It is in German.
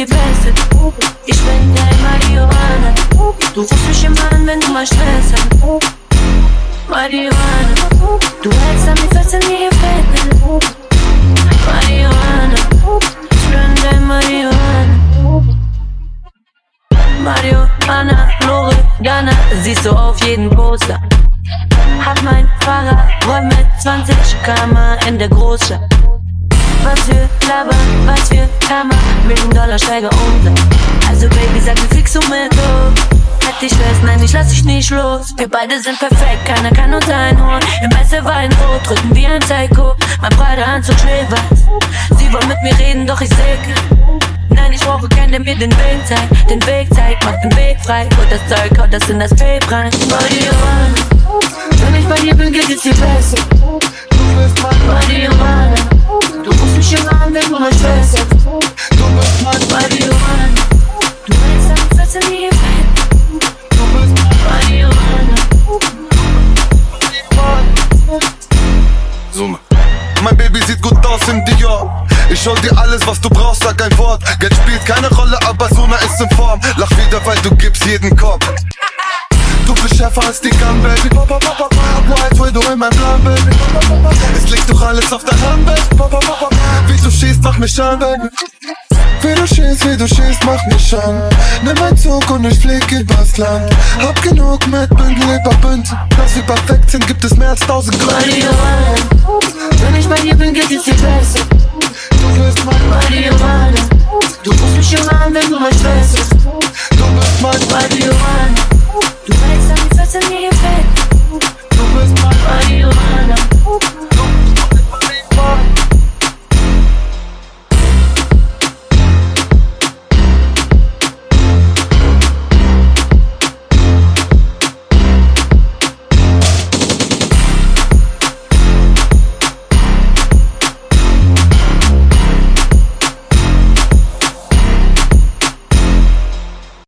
die Beste. Ich bin dein Marihuana. Du rufst mich immer an, wenn du mal Stress hast. Marihuana. Du hältst an mir fest, an mir gefällt Marihuana. Ich bin dein Marihuana. Marihuana, Ghana, siehst du auf jeden Poster. Hat mein Fahrrad, räumt mit 20 Kammer in der Großstadt. Was für Labern was für Kammer, Million Dollar Steiger Umsatz. Also Baby, sag mir fix du mit. Halt dich fest, nein, ich lass dich nicht los. Wir beide sind perfekt, keiner kann uns einholen. Im Messer Wein rot, drücken wie ein Psycho. Mein breiter Anzug schneeweiß. Sie wollen mit mir reden, doch ich seh Nein, ich brauche keinen, der mir den Weg zeigt. Den Weg zeigt, macht den Weg frei. Holt das Zeug, haut das in das Vape rein. Marihuana. Wenn ich bei dir bin, geht es dir besser. In Dior. Ich schau dir alles, was du brauchst, sag ein Wort. Geld spielt keine Rolle, aber Sona ist in Form. Lach wieder, weil du gibst jeden Kopf. Du bist schärfer als die Gun, Baby. White Widow in meinem Plan, Baby. Es liegt doch alles auf der Hand, Baby. Wie du schießt, mach mich an, Baby. Wie du schießt, wie du schießt, mach mich an. Nimm ein Zug und ich flieg übers Land. Hab genug mit Bündel über Bündel. Dass wir perfekt sind, gibt es mehr als tausend Gründe. Wenn ich bei dir mich immer an, wenn du mal Stress hast. Du bist mein Marihuana. Du hältst an mir fest, in mir